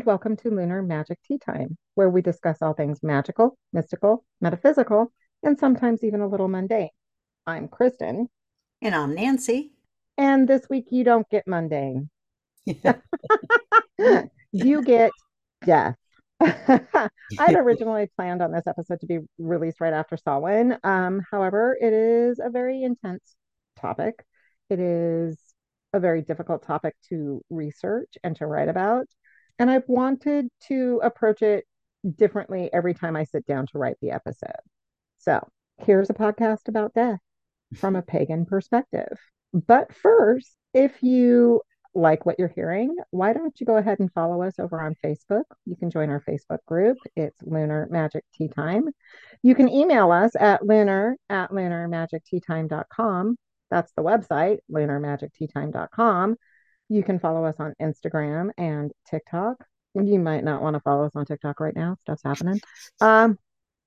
and welcome to Lunar Magic Tea Time, where we discuss all things magical, mystical, metaphysical, and sometimes even a little mundane. I'm Kristen. And I'm Nancy. And this week you don't get mundane. you get death. I had originally planned on this episode to be released right after Samhain. Um, however, it is a very intense topic. It is a very difficult topic to research and to write about. And I've wanted to approach it differently every time I sit down to write the episode. So here's a podcast about death from a pagan perspective. But first, if you like what you're hearing, why don't you go ahead and follow us over on Facebook? You can join our Facebook group. It's Lunar Magic Tea Time. You can email us at lunar at lunarmagicteatime.com. That's the website, lunarmagicteatime.com. You can follow us on Instagram and TikTok. You might not want to follow us on TikTok right now. Stuff's happening. Um,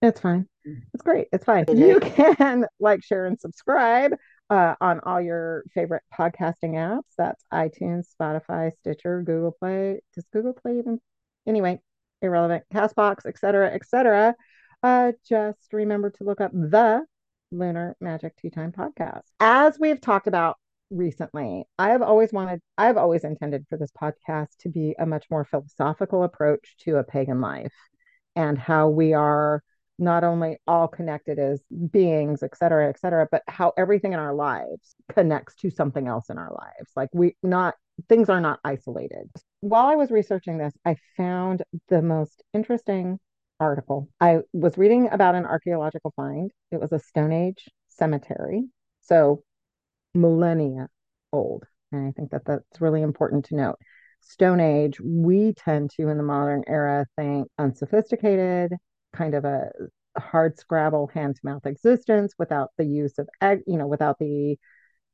it's fine. It's great. It's fine. You can like, share, and subscribe uh, on all your favorite podcasting apps. That's iTunes, Spotify, Stitcher, Google Play. Does Google Play even? Anyway, irrelevant. Castbox, etc., etc. Uh, just remember to look up the Lunar Magic Tea Time podcast. As we've talked about recently. I have always wanted, I've always intended for this podcast to be a much more philosophical approach to a pagan life and how we are not only all connected as beings, et cetera, et cetera, but how everything in our lives connects to something else in our lives. Like we not, things are not isolated. While I was researching this, I found the most interesting article. I was reading about an archaeological find. It was a Stone Age cemetery. So millennia old. And I think that that's really important to note. Stone Age, we tend to, in the modern era, think unsophisticated, kind of a hard scrabble, hand to mouth existence without the use of, ag- you know, without the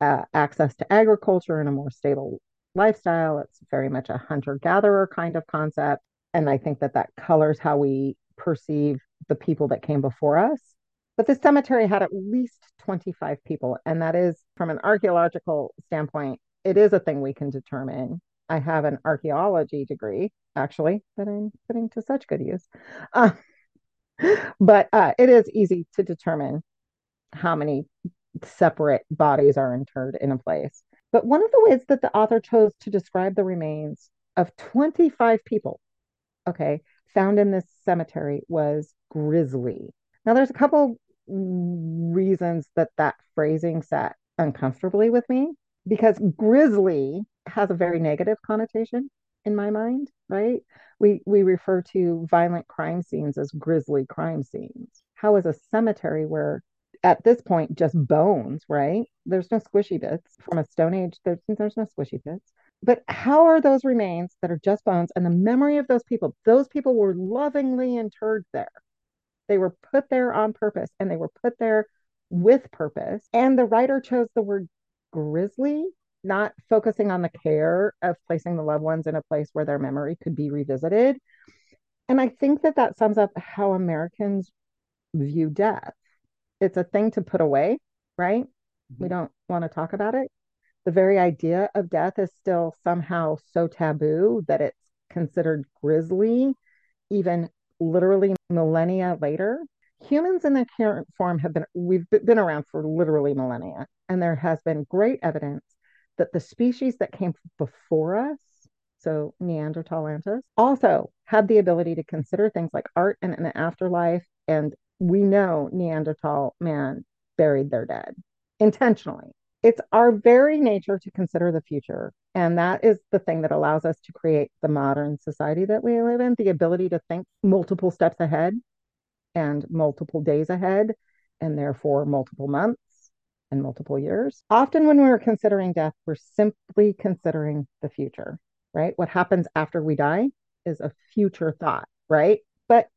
uh, access to agriculture and a more stable lifestyle. It's very much a hunter gatherer kind of concept. And I think that that colors how we perceive the people that came before us. But the cemetery had at least 25 people. And that is, from an archaeological standpoint, it is a thing we can determine. I have an archaeology degree, actually, that I'm putting to such good use. Uh, but uh, it is easy to determine how many separate bodies are interred in a place. But one of the ways that the author chose to describe the remains of 25 people, okay, found in this cemetery was grisly. Now, there's a couple reasons that that phrasing sat uncomfortably with me because grisly has a very negative connotation in my mind right? We we refer to violent crime scenes as grisly crime scenes. How is a cemetery where at this point just bones right? There's no squishy bits. From a stone age there's, there's no squishy bits. But how are those remains that are just bones? And the memory of those people those people were lovingly interred there they were put there on purpose and they were put there with purpose. And the writer chose the word grisly, not focusing on the care of placing the loved ones in a place where their memory could be revisited. And I think that that sums up how Americans view death. It's a thing to put away, right? Mm-hmm. We don't want to talk about it. The very idea of death is still somehow so taboo that it's considered grisly, even literally millennia later. Humans in their current form have been, we've been around for literally millennia. And there has been great evidence that the species that came before us, so Neanderthalensis, also had the ability to consider things like art and an afterlife. And we know Neanderthal man buried their dead intentionally. It's our very nature to consider the future and that is the thing that allows us to create the modern society that we live in the ability to think multiple steps ahead and multiple days ahead, and therefore multiple months and multiple years. Often, when we're considering death, we're simply considering the future, right? What happens after we die is a future thought, right? But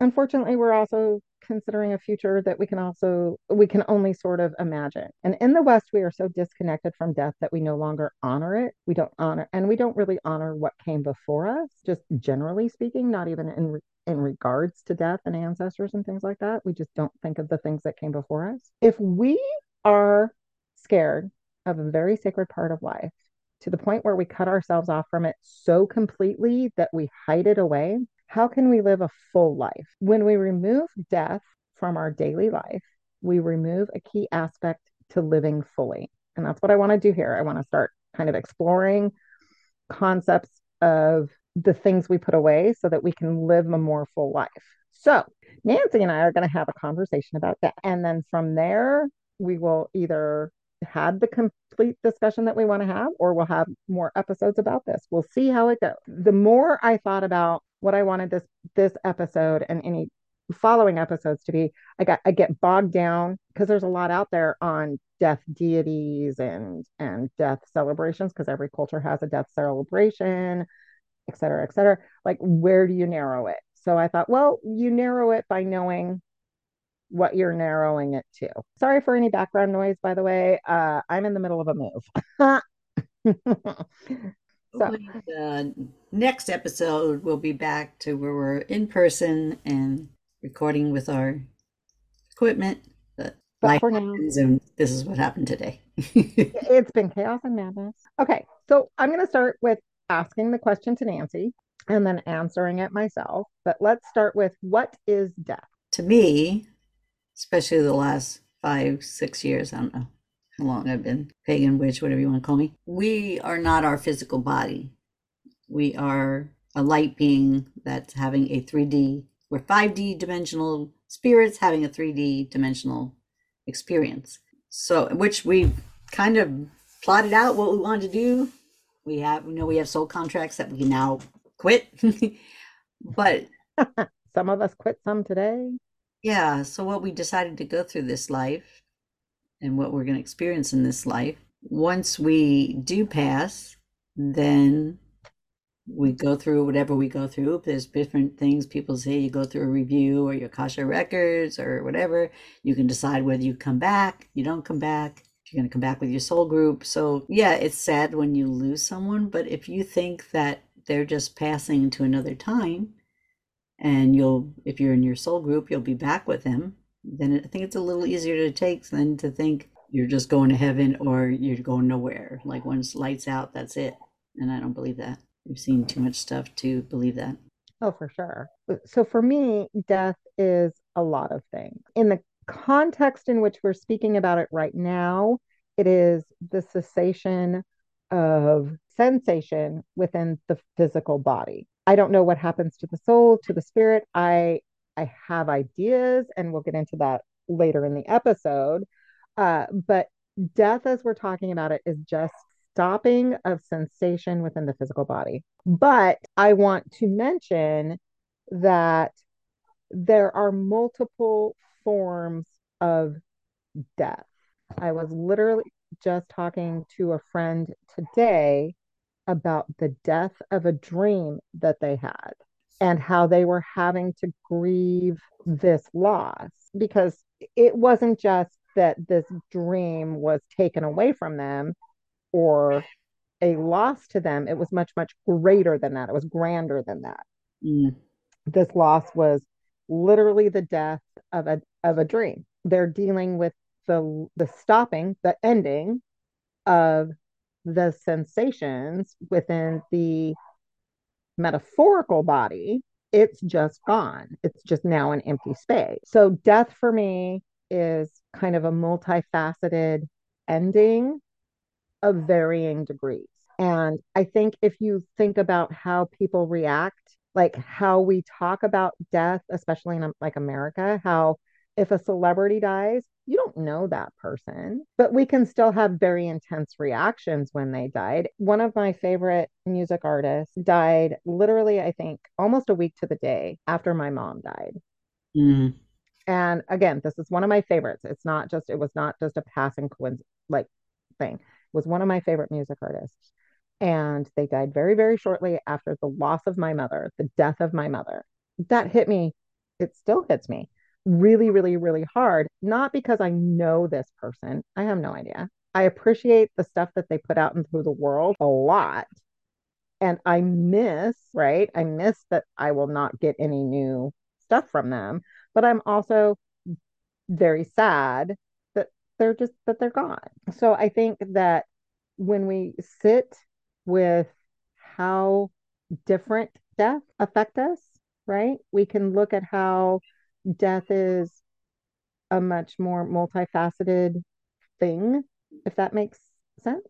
unfortunately, we're also considering a future that we can also we can only sort of imagine. And in the west we are so disconnected from death that we no longer honor it. We don't honor and we don't really honor what came before us just generally speaking not even in in regards to death and ancestors and things like that. We just don't think of the things that came before us. If we are scared of a very sacred part of life to the point where we cut ourselves off from it so completely that we hide it away, how can we live a full life? When we remove death from our daily life, we remove a key aspect to living fully. And that's what I want to do here. I want to start kind of exploring concepts of the things we put away so that we can live a more full life. So, Nancy and I are going to have a conversation about that. And then from there, we will either have the complete discussion that we want to have or we'll have more episodes about this. We'll see how it goes. The more I thought about what I wanted this this episode and any following episodes to be, I got I get bogged down because there's a lot out there on death deities and and death celebrations because every culture has a death celebration, et cetera, et cetera. Like where do you narrow it? So I thought, well, you narrow it by knowing what you're narrowing it to. Sorry for any background noise, by the way. Uh, I'm in the middle of a move. so oh the next episode, we'll be back to where we're in person and recording with our equipment. But, but for now, this is what happened today. it's been chaos and madness. Okay, so I'm going to start with asking the question to Nancy and then answering it myself. But let's start with what is death? To me, especially the last five, six years, I don't know how long I've been pagan witch, whatever you want to call me. We are not our physical body. We are a light being that's having a 3D, we're 5D dimensional spirits having a 3D dimensional experience. So, which we kind of plotted out what we wanted to do. We have, you know, we have soul contracts that we can now quit. but some of us quit some today. Yeah. So, what we decided to go through this life and what we're going to experience in this life, once we do pass, then we go through whatever we go through. There's different things people say you go through a review or your Akashic records or whatever. You can decide whether you come back, you don't come back, you're going to come back with your soul group. So, yeah, it's sad when you lose someone, but if you think that they're just passing to another time and you'll if you're in your soul group, you'll be back with them, then I think it's a little easier to take than to think you're just going to heaven or you're going nowhere. Like once lights out, that's it. And I don't believe that. We've seen too much stuff to believe that. Oh, for sure. So for me, death is a lot of things. In the context in which we're speaking about it right now, it is the cessation of sensation within the physical body. I don't know what happens to the soul, to the spirit. I I have ideas, and we'll get into that later in the episode. Uh, but death, as we're talking about it, is just stopping of sensation within the physical body. But I want to mention that there are multiple forms of death. I was literally just talking to a friend today about the death of a dream that they had and how they were having to grieve this loss because it wasn't just that this dream was taken away from them or a loss to them, it was much, much greater than that. It was grander than that. Mm. This loss was literally the death of a of a dream. They're dealing with the the stopping, the ending of the sensations within the metaphorical body. It's just gone. It's just now an empty space. So death for me is kind of a multifaceted ending of varying degrees. And I think if you think about how people react, like how we talk about death, especially in like America, how if a celebrity dies, you don't know that person, but we can still have very intense reactions when they died. One of my favorite music artists died literally, I think, almost a week to the day after my mom died. Mm. And again, this is one of my favorites. It's not just, it was not just a passing coincidence, like thing was one of my favorite music artists. And they died very, very shortly after the loss of my mother, the death of my mother. That hit me. It still hits me really, really, really hard. Not because I know this person, I have no idea. I appreciate the stuff that they put out into the world a lot. And I miss, right? I miss that I will not get any new stuff from them. But I'm also very sad that they're just that they're gone. So I think that when we sit with how different death affect us, right? We can look at how death is a much more multifaceted thing, if that makes sense.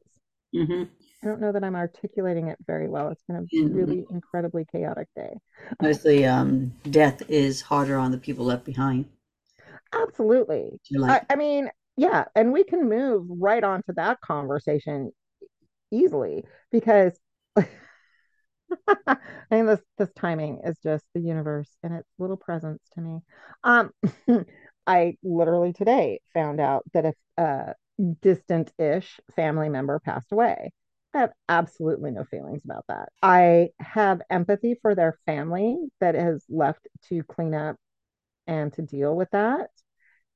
hmm I don't know that I'm articulating it very well. It's been a And really incredibly chaotic day. mostly, um, death is harder on the people left behind. Absolutely. You're I, I mean, yeah, and we can move right on to that conversation easily because I mean this this timing is just the universe and its little presents to me. Um, I literally today found out that a distant-ish family member passed away, I have absolutely no feelings about that. I have empathy for their family that has left to clean up and to deal with that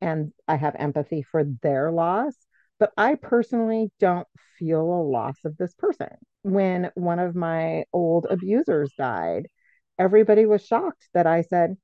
and I have empathy for their loss, but I personally don't feel a loss of this person. When one of my old abusers died, everybody was shocked that I said,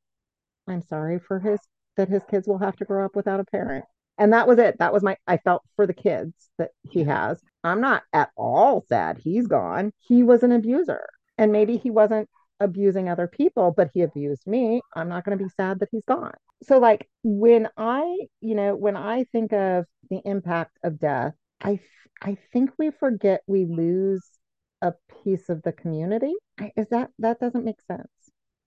I'm sorry for his that his kids will have to grow up without a parent. And that was it. That was my I felt for the kids that he has. I'm not at all sad he's gone. He was an abuser. And maybe he wasn't abusing other people, but he abused me. I'm not going to be sad that he's gone. So like when I, you know, when I think of the impact of death, I I think we forget we lose a piece of the community. Is that that doesn't make sense,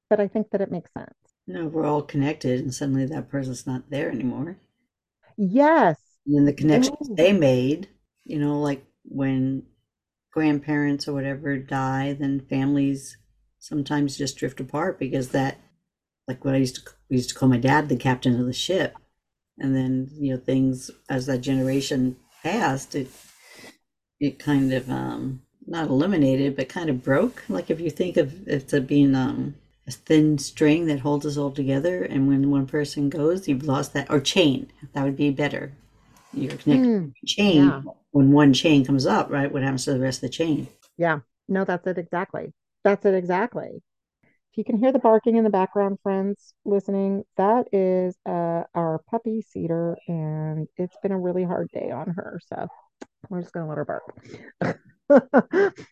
but I think that it makes sense. No, we're all connected, and suddenly that person's not there anymore. Yes. And then the connections they made, you know, like when grandparents or whatever die, then families sometimes just drift apart because that, like what I used to, we used to call my dad the captain of the ship. And then, you know, things as that generation passed, it it kind of um not eliminated, but kind of broke. Like if you think of it to being um a thin string that holds us all together, and when one person goes, you've lost that, or chain. That would be better. You're connected mm, chain. yeah. When one chain comes up, right? What happens to the rest of the chain? Yeah. No, that's it exactly. That's it exactly. If you can hear the barking in the background, friends listening, that is uh, our puppy Cedar, and it's been a really hard day on her. So we're just gonna let her bark.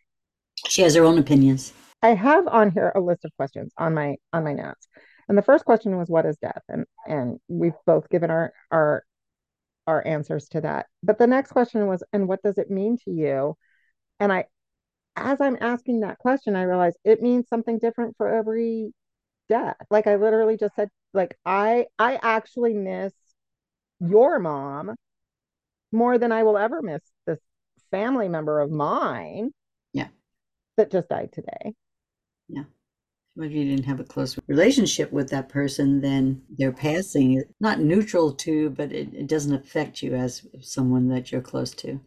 She has her own opinions. I have on here a list of questions on my on my notes. And the first question was what is death? And and we've both given our our our answers to that. But the next question was and what does it mean to you? And I as I'm asking that question, I realize it means something different for every death. Like I literally just said like I I actually miss your mom more than I will ever miss this family member of mine Yeah, that just died today. yeah. But if you didn't have a close relationship with that person, then their passing is not neutral to, but it, it doesn't affect you as someone that you're close to.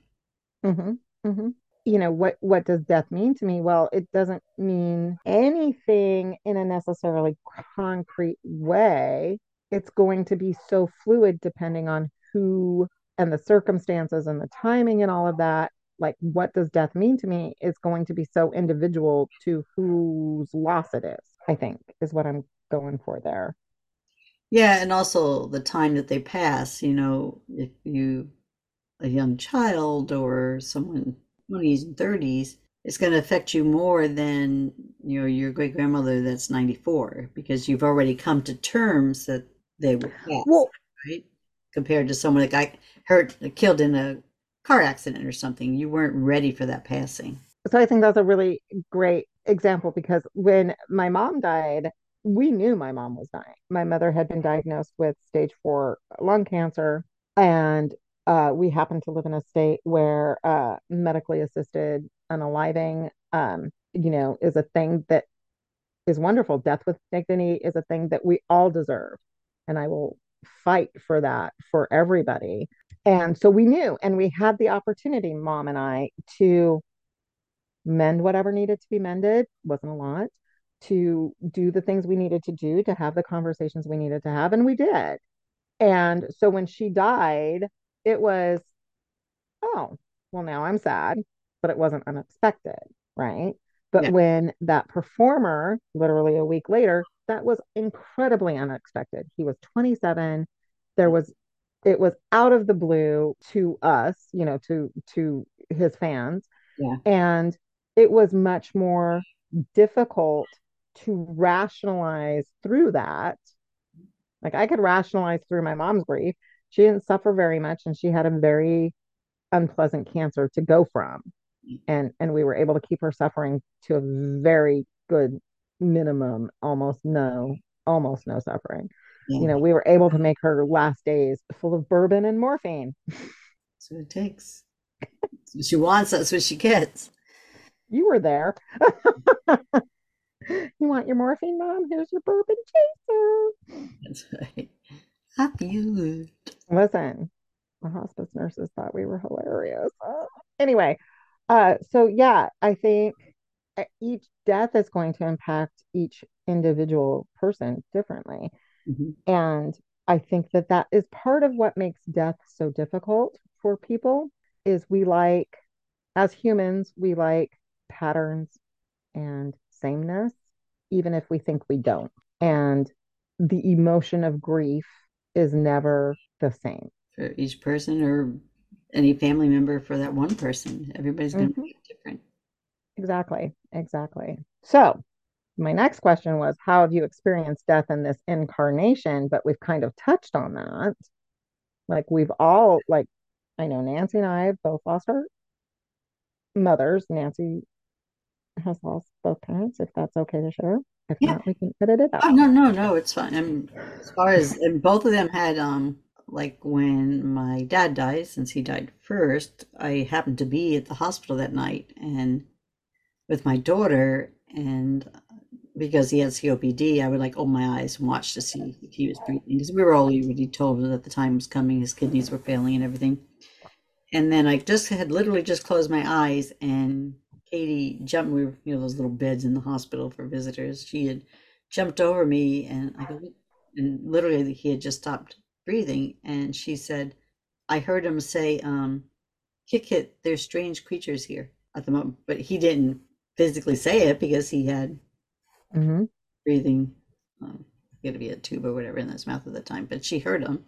Mm-hmm. Mm-hmm. You know, what what does death mean to me? Well, it doesn't mean anything in a necessarily concrete way. It's going to be so fluid depending on who and the circumstances and the timing and all of that. Like, what does death mean to me is going to be so individual to whose loss it is, I think, is what I'm going for there. Yeah, and also the time that they pass, you know, if you a young child or someone 20s and 30s, it's going to affect you more than, you know, your great grandmother that's 94 because you've already come to terms that they were Well, right? Compared to someone that got hurt, killed in a car accident or something. You weren't ready for that passing. so I think that's a really great example because when my mom died, we knew my mom was dying. My mother had been diagnosed with stage four lung cancer, and uh, we happen to live in a state where uh, medically assisted unaliving, um, you know, is a thing that is wonderful. Death with dignity is a thing that we all deserve, and I will fight for that for everybody. And so we knew, and we had the opportunity, mom and I, to mend whatever needed to be mended, wasn't a lot, to do the things we needed to do, to have the conversations we needed to have, and we did. And so when she died, it was, oh, well, now I'm sad, but it wasn't unexpected, right? But when that performer, literally a week later, that was incredibly unexpected. He was 27. There was, it was out of the blue to us, you know, to to his fans. Yeah. And it was much more difficult to rationalize through that. Like I could rationalize through my mom's grief. She didn't suffer very much and she had a very unpleasant cancer to go from. And and we were able to keep her suffering to a very good minimum, almost no, almost no suffering. Yeah. You know, we were able to make her last days full of bourbon and morphine. That's what it takes. She wants, that's what she gets. You were there. you want your morphine, mom? Here's your bourbon chaser. That's right. Happy. Listen, the hospice nurses thought we were hilarious. Uh, anyway, uh, so yeah, I think each death is going to impact each individual person differently. Mm-hmm. And I think that that is part of what makes death so difficult for people is we like as humans we like patterns and sameness even if we think we don't and the emotion of grief is never the same. For each person or any family member for that one person everybody's going to mm-hmm. be different. Exactly exactly. So my next question was how have you experienced death in this incarnation? But we've kind of touched on that. Like we've all like i know nancy and i have both lost our mothers. Nancy has lost both parents if that's okay to share if yeah. not we can edit it out oh no no no it's fine and as far as and both of them had um like when my dad died since he died first i happened to be at the hospital that night and with my daughter and because he had COPD, I would like open my eyes and watch to see if he was breathing because we were all already told that the time was coming, his kidneys were failing and everything. And then I just had literally just closed my eyes and Katie jumped. We were, you know, those little beds in the hospital for visitors. She had jumped over me and I go, and literally he had just stopped breathing. And she said, I heard him say, um, kick it, there's strange creatures here at the moment. But he didn't physically say it because he had mm-hmm. breathing. Um, had to be a tube or whatever in his mouth at the time, but she heard him.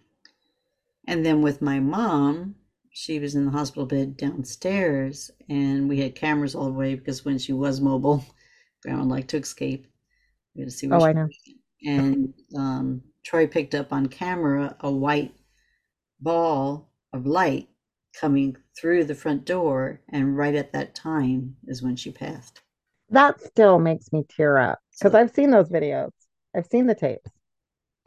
And then with my mom, she was in the hospital bed downstairs, and we had cameras all the way because when she was mobile, grandma liked to escape. We had to see. what oh, I know. And um, Troy picked up on camera a white ball of light coming through the front door, and right at that time is when she passed. That still makes me tear up because I've seen those videos. I've seen the tapes.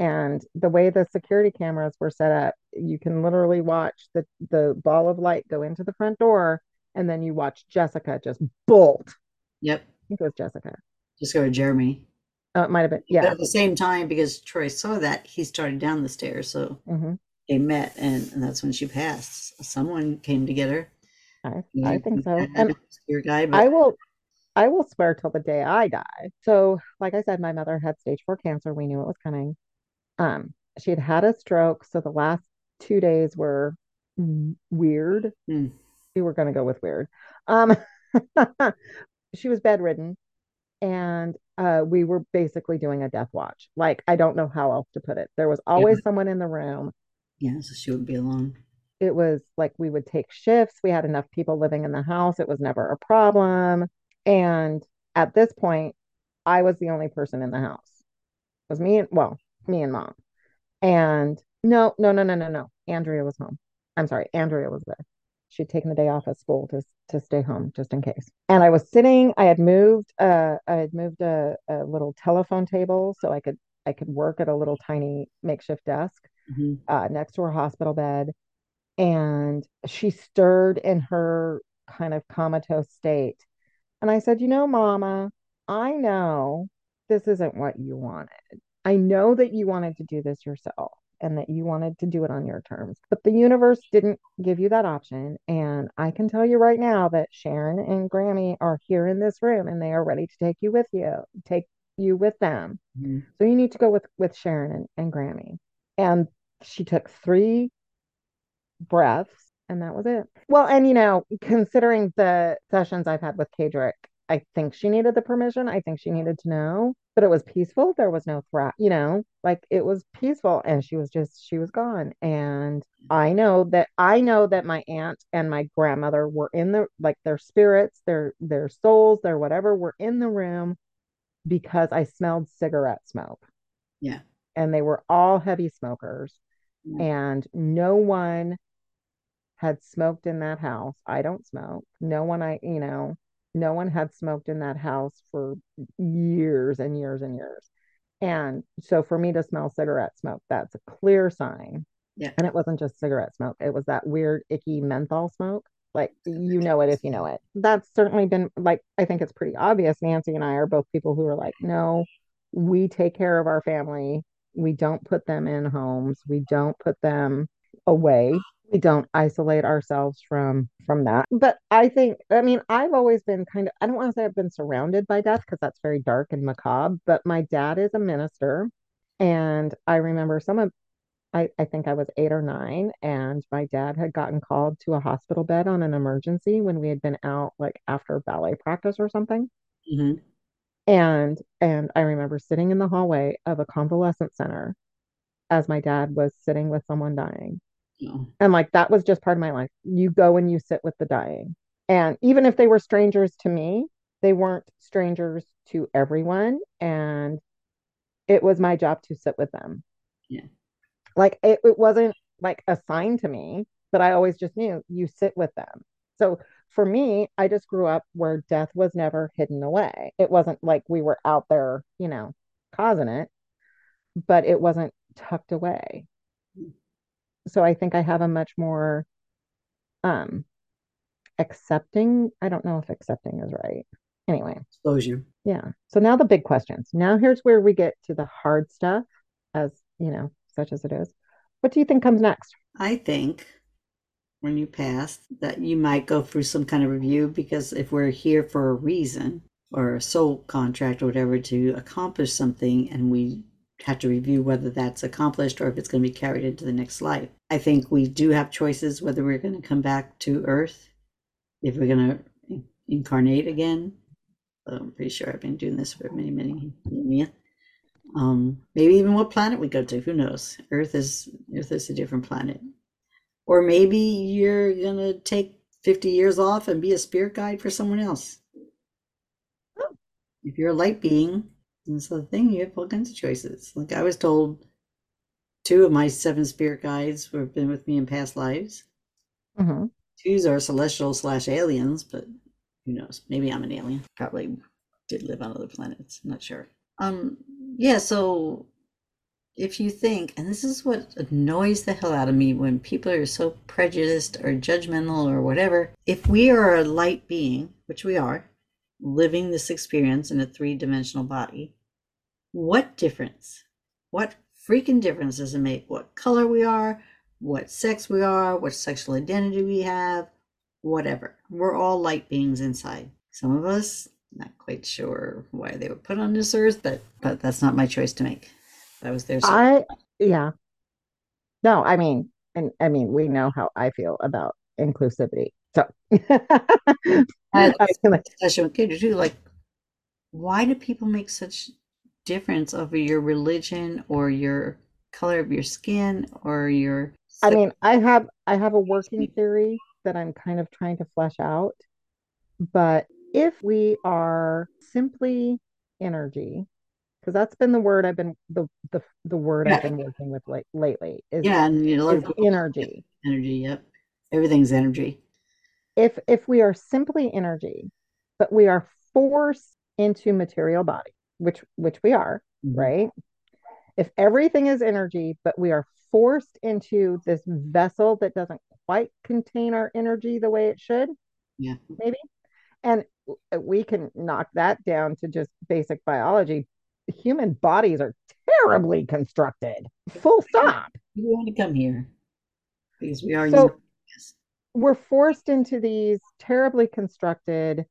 And the way the security cameras were set up, you can literally watch the, the ball of light go into the front door, and then you watch Jessica just bolt. Yep. I think it was Jessica. just go to Jeremy. Oh, it might have been. Yeah. But at the same time, because Troy saw that, he started down the stairs. So mm-hmm. they met, and, and that's when she passed. Someone came to get her. I, I think so. And your guy, but... I will I will swear till the day I die. So, like I said, my mother had stage four cancer. We knew it was coming. Um, she had had a stroke, so the last two days were weird. Mm. We were going to go with weird. Um, she was bedridden, and uh, we were basically doing a death watch. Like I don't know how else to put it. There was always yeah. someone in the room. Yeah, so she wouldn't be alone. It was like we would take shifts. We had enough people living in the house. It was never a problem. And at this point, I was the only person in the house. It was me and well, me and mom. And no, no, no, no, no, no. Andrea was home. I'm sorry, Andrea was there. She'd taken the day off of school to to stay home just in case. And I was sitting. I had moved. Uh, I had moved a, a little telephone table so I could I could work at a little tiny makeshift desk mm-hmm. uh, next to her hospital bed. And she stirred in her kind of comatose state and I said, You know, Mama, I know this isn't what you wanted. I know that you wanted to do this yourself and that you wanted to do it on your terms, but the universe didn't give you that option. And I can tell you right now that Sharon and Grammy are here in this room and they are ready to take you with you, take you with them. Mm-hmm. So you need to go with, with Sharon and, and Grammy. And she took three breaths and that was it. Well, and you know, considering the sessions I've had with Kadrick, I think she needed the permission. I think she needed to know, but it was peaceful. There was no threat, you know, like it was peaceful and she was just she was gone. And I know that I know that my aunt and my grandmother were in the like their spirits, their their souls, their whatever were in the room because I smelled cigarette smoke. Yeah. And they were all heavy smokers. Yeah. And no one had smoked in that house. I don't smoke. No one I, you know, no one had smoked in that house for years and years and years. And so for me to smell cigarette smoke, that's a clear sign. Yeah. And it wasn't just cigarette smoke, it was that weird, icky menthol smoke. Like, you know it if you know it. That's certainly been like, I think it's pretty obvious. Nancy and I are both people who are like, no, we take care of our family. We don't put them in homes. We don't put them away we don't isolate ourselves from from that but i think i mean i've always been kind of i don't want to say i've been surrounded by death because that's very dark and macabre but my dad is a minister and i remember some of I, I think I was eight or nine, and my dad had gotten called to a hospital bed on an emergency when we had been out like after ballet practice or something. Mm-hmm. And and I remember sitting in the hallway of a convalescent center as my dad was sitting with someone dying Oh. and like that was just part of my life. You go and you sit with the dying. And even if they were strangers to me, they weren't strangers to everyone. And it was my job to sit with them. Yeah. Like it, it wasn't like assigned to me, but I always just knew you sit with them. So for me, I just grew up where death was never hidden away. It wasn't like we were out there, you know, causing it, but it wasn't tucked away so I think I have a much more um accepting. I don't know if accepting is right. Anyway. Exposure. Yeah. So now the big questions. Now here's where we get to the hard stuff, as you know, such as it is. What do you think comes next? I think when you pass that you might go through some kind of review because if we're here for a reason or a soul contract or whatever to accomplish something and we have to review whether that's accomplished or if it's going to be carried into the next life. I think we do have choices whether we're going to come back to Earth, if we're going to incarnate again. I'm pretty sure I've been doing this for many, many, many. Um, maybe even what planet we go to. Who knows? Earth is Earth is a different planet. Or maybe you're gonna take 50 years off and be a spirit guide for someone else. Oh. If you're a light being, and so the thing, you have all kinds of choices. Like I was told, two of my seven spirit guides have been with me in past lives. Mm-hmm. Twos are celestial slash aliens, but who knows? Maybe I'm an alien. Probably did live on other planets. I'm not sure. Um, yeah. So if you think, and this is what annoys the hell out of me when people are so prejudiced or judgmental or whatever, if we are a light being, which we are, living this experience in a three dimensional body, what difference? What freaking difference does it make what color we are, what sex we are, what sexual identity we have, whatever? We're all light beings inside. Some of us, not quite sure why they were put on this earth, but but that's not my choice to make. That was theirs. I yeah. No, I mean, and I mean, we know how I feel about inclusivity. So I had discussion with Katie too. Like, why do people make such difference over your religion or your color of your skin or your? I mean, I have I have a working theory that I'm kind of trying to flesh out, but if we are simply energy, because that's been the word I've been the the, the word yeah. I've been working with late, lately is yeah, and you know, energy. Energy, yep. Everything's energy if if we are simply energy but we are forced into material body which which we are mm-hmm. right? If everything is energy but we are forced into this vessel that doesn't quite contain our energy the way it should yeah. maybe and we can knock that down to just basic biology human bodies are terribly constructed. Full stop. You want to come here because we are so, we're forced into these terribly constructed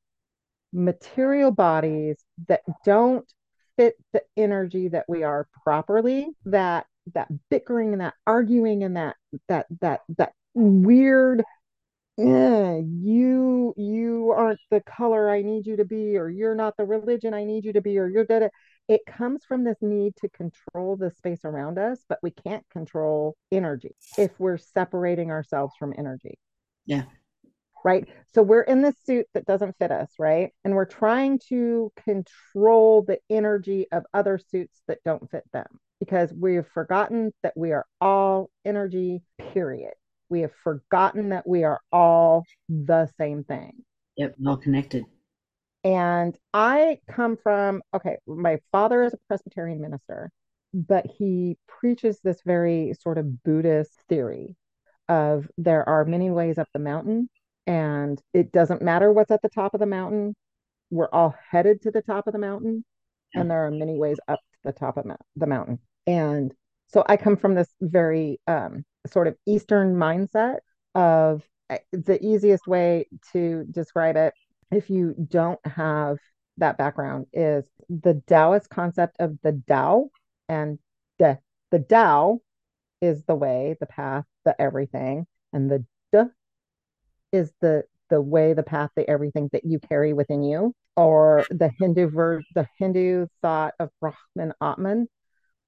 material bodies that don't fit the energy that we are properly that that bickering and that arguing and that that that that weird eh, you you aren't the color I need you to be, or you're not the religion I need you to be, or you're dead. It comes from this need to control the space around us, but we can't control energy if we're separating ourselves from energy. Yeah. Right. So we're in this suit that doesn't fit us, right? And we're trying to control the energy of other suits that don't fit them because we've forgotten that we are all energy, period. We have forgotten that we are all the same thing. Yep, all connected. And I come from, okay, my father is a Presbyterian minister, but he preaches this very sort of Buddhist theory of there are many ways up the mountain, and it doesn't matter what's at the top of the mountain. We're all headed to the top of the mountain, and there are many ways up to the top of the mountain. And so I come from this very um, sort of Eastern mindset of eh, the easiest way to describe it if you don't have that background is the Taoist concept of the Tao and the the Tao is the way, the path, the everything, and the De is the the way, the path, the everything that you carry within you. Or the Hindu ver- the Hindu thought of Brahman Atman.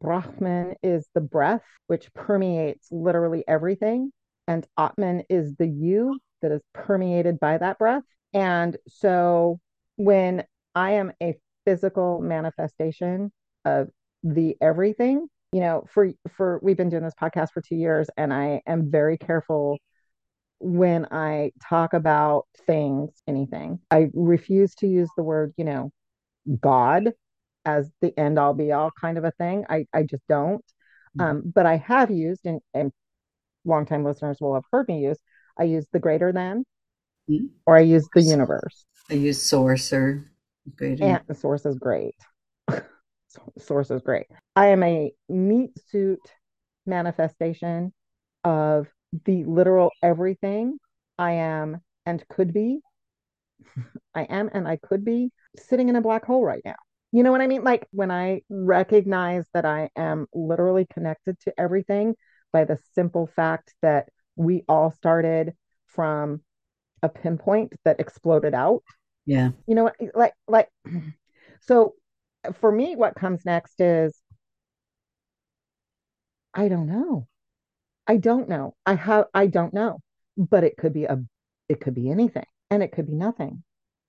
Brahman is the breath which permeates literally everything, and Atman is the you that is permeated by that breath. And so when I am a physical manifestation of the everything, you know, for for we've been doing this podcast for 2 years and I am very careful when I talk about things, anything. I refuse to use the word, you know, God as the end all be all kind of a thing. I, I just don't. Mm-hmm. Um, but I have used, and, and longtime listeners will have heard me use, I use the greater than Mm-hmm. or I use the universe. I use source or greater. And the source is great. source is great. I am a meat suit manifestation of the literal everything I am and could be. I am and I could be sitting in a black hole right now. You know what I mean? Like when I recognize that I am literally connected to everything by the simple fact that we all started from a pinpoint that exploded out. Yeah. You know what? Like, like, so for me, what comes next is I don't know. I don't know. I have, I don't know, but it could be a, it could be anything and it could be nothing.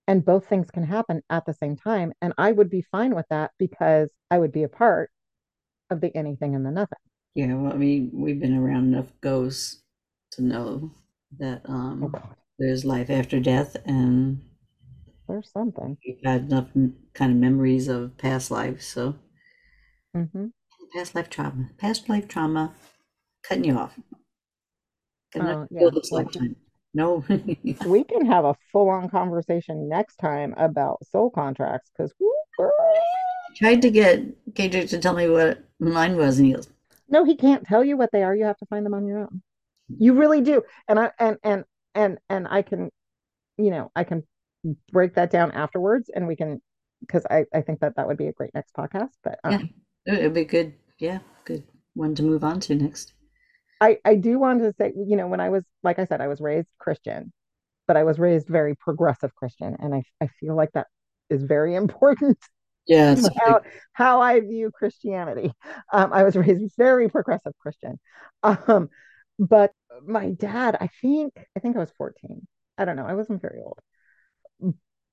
And both things can happen at the same time. And I would be fine with that because I would be a part of the anything and the nothing. Yeah. Well, I mean, we've been around enough ghosts to know that um, oh, there's life after death and there's something. You've had enough kind of memories of past lives so. Mm-hmm. past life trauma past life trauma cutting you off. Oh, yeah. this lifetime no. We can have a full-on conversation next time about soul contracts because I tried to get KJ to tell me what mine was and he goes no he can't tell you what they are. You have to find them on your own. You really do. And i and and and and I can, you know, I can break that down afterwards, and we can because I I think that that would be a great next podcast. But um, yeah, it'd be good. Yeah, good one to move on to next. I I do want to say, you know, when I was like I said, I was raised Christian, but I was raised very progressive Christian, and I I feel like that is very important. Yeah, how, how I view Christianity. Um, I was raised very progressive Christian. Um, but my dad, I think, I think I was 14. I don't know. I wasn't very old,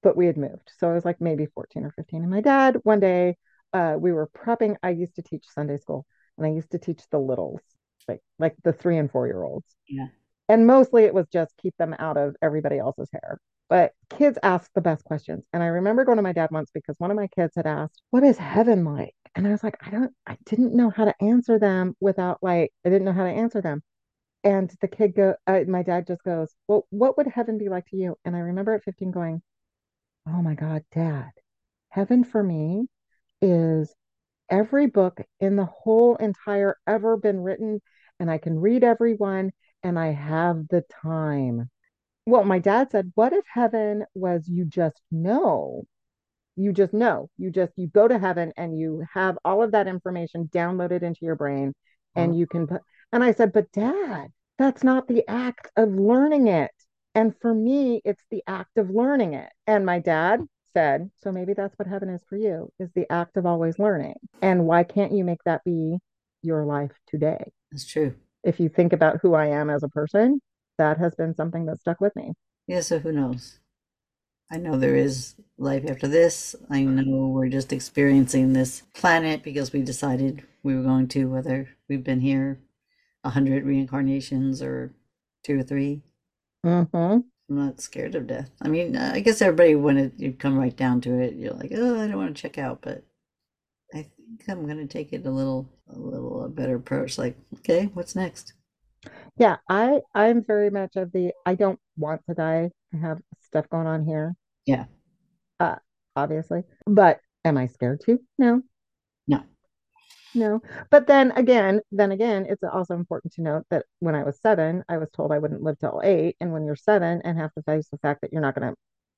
but we had moved. So I was like maybe 14 or 15. And my dad, one day, uh, we were prepping. I used to teach Sunday school and I used to teach the littles, like, like the three and four year olds. Yeah. And mostly it was just keep them out of everybody else's hair. But kids ask the best questions. And I remember going to my dad once because one of my kids had asked, What is heaven like? And I was like, I don't, I didn't know how to answer them without like, I didn't know how to answer them and the kid go uh, my dad just goes well what would heaven be like to you? And i remember at 15 going oh my god dad heaven for me is every book in the whole entire ever been written and i can read every one and i have the time. Well my dad said what if heaven was you just know? You just know. You just you go to heaven and you have all of that information downloaded into your brain and you can put and I said, But dad, that's not the act of learning it. And for me, it's the act of learning it. And my dad said, so maybe that's what heaven is for you, is the act of always learning. And why can't you make that be your life today? That's true. If you think about who I am as a person, that has been something that stuck with me. Yeah, so who knows? I know there is life after this. I know we're just experiencing this planet because we decided we were going to, whether we've been here a hundred reincarnations or two or 3 Mm-hmm. I'm not scared of death. I mean, I guess everybody, when it, you come right down to it, you're like, oh, I don't want to check out, but I think I'm gonna take it a little, a little a better approach. Like, okay, what's next? Yeah, I I'm very much of the I don't want to die. I have stuff going on here, Yeah, uh, obviously. But am I scared to? No, no, no. But then again, then again, it's also important to note that when I was seven, I was told I wouldn't live till eight. And when you're seven and have to face the fact that you're not gonna,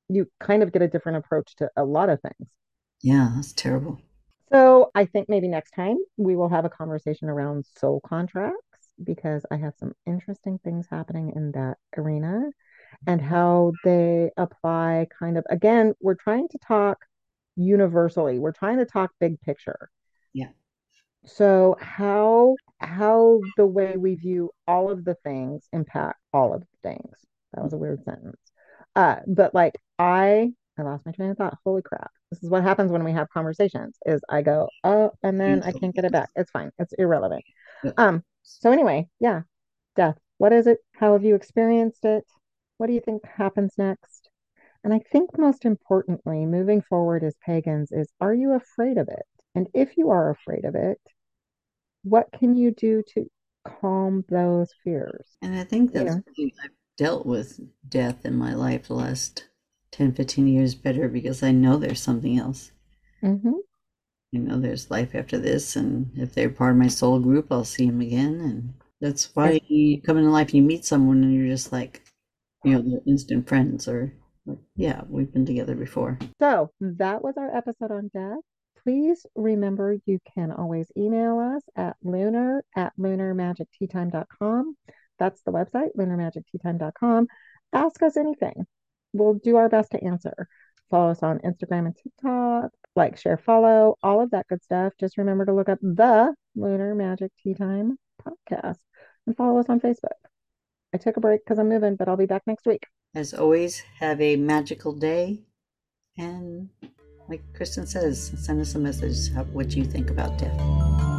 you kind of get a different approach to a lot of things. yeah, that's terrible. So I think maybe next time we will have a conversation around soul contracts because I have some interesting things happening in that arena and how they apply kind of again, we're trying to talk universally. We're trying to talk big picture. Yeah, So how how the way we view all of the things impact all of the things. That was a weird sentence. Uh, but like I I lost my train of thought. Holy crap. This is what happens when we have conversations is I go, oh, and then I can't get it back. It's fine. It's irrelevant. Um, so anyway, yeah, death. What is it? How have you experienced it? What do you think happens next? And I think most importantly, moving forward as pagans is are you afraid of it? And if you are afraid of it, what can you do to calm those fears? and I think You know, I've dealt with death in my life the last 10, 15 years better because I know there's something else. hmm You know, there's life after this, and if they're part of my soul group, I'll see them again. And that's why you come into life and you meet someone and you're just like, you know, they're instant friends or like, yeah, we've been together before. So that was our episode on death. Please remember you can always email us at lunar at lunarmagicteatime.com. That's the website, lunarmagicteatime.com. Ask us anything. We'll do our best to answer. Follow us on Instagram and TikTok, like, share, follow, all of that good stuff. Just remember to look up the Lunar Magic Tea Time podcast and follow us on Facebook. I took a break because I'm moving, but I'll be back next week. As always, have a magical day. And like Kristen says, send us a message what you think about death.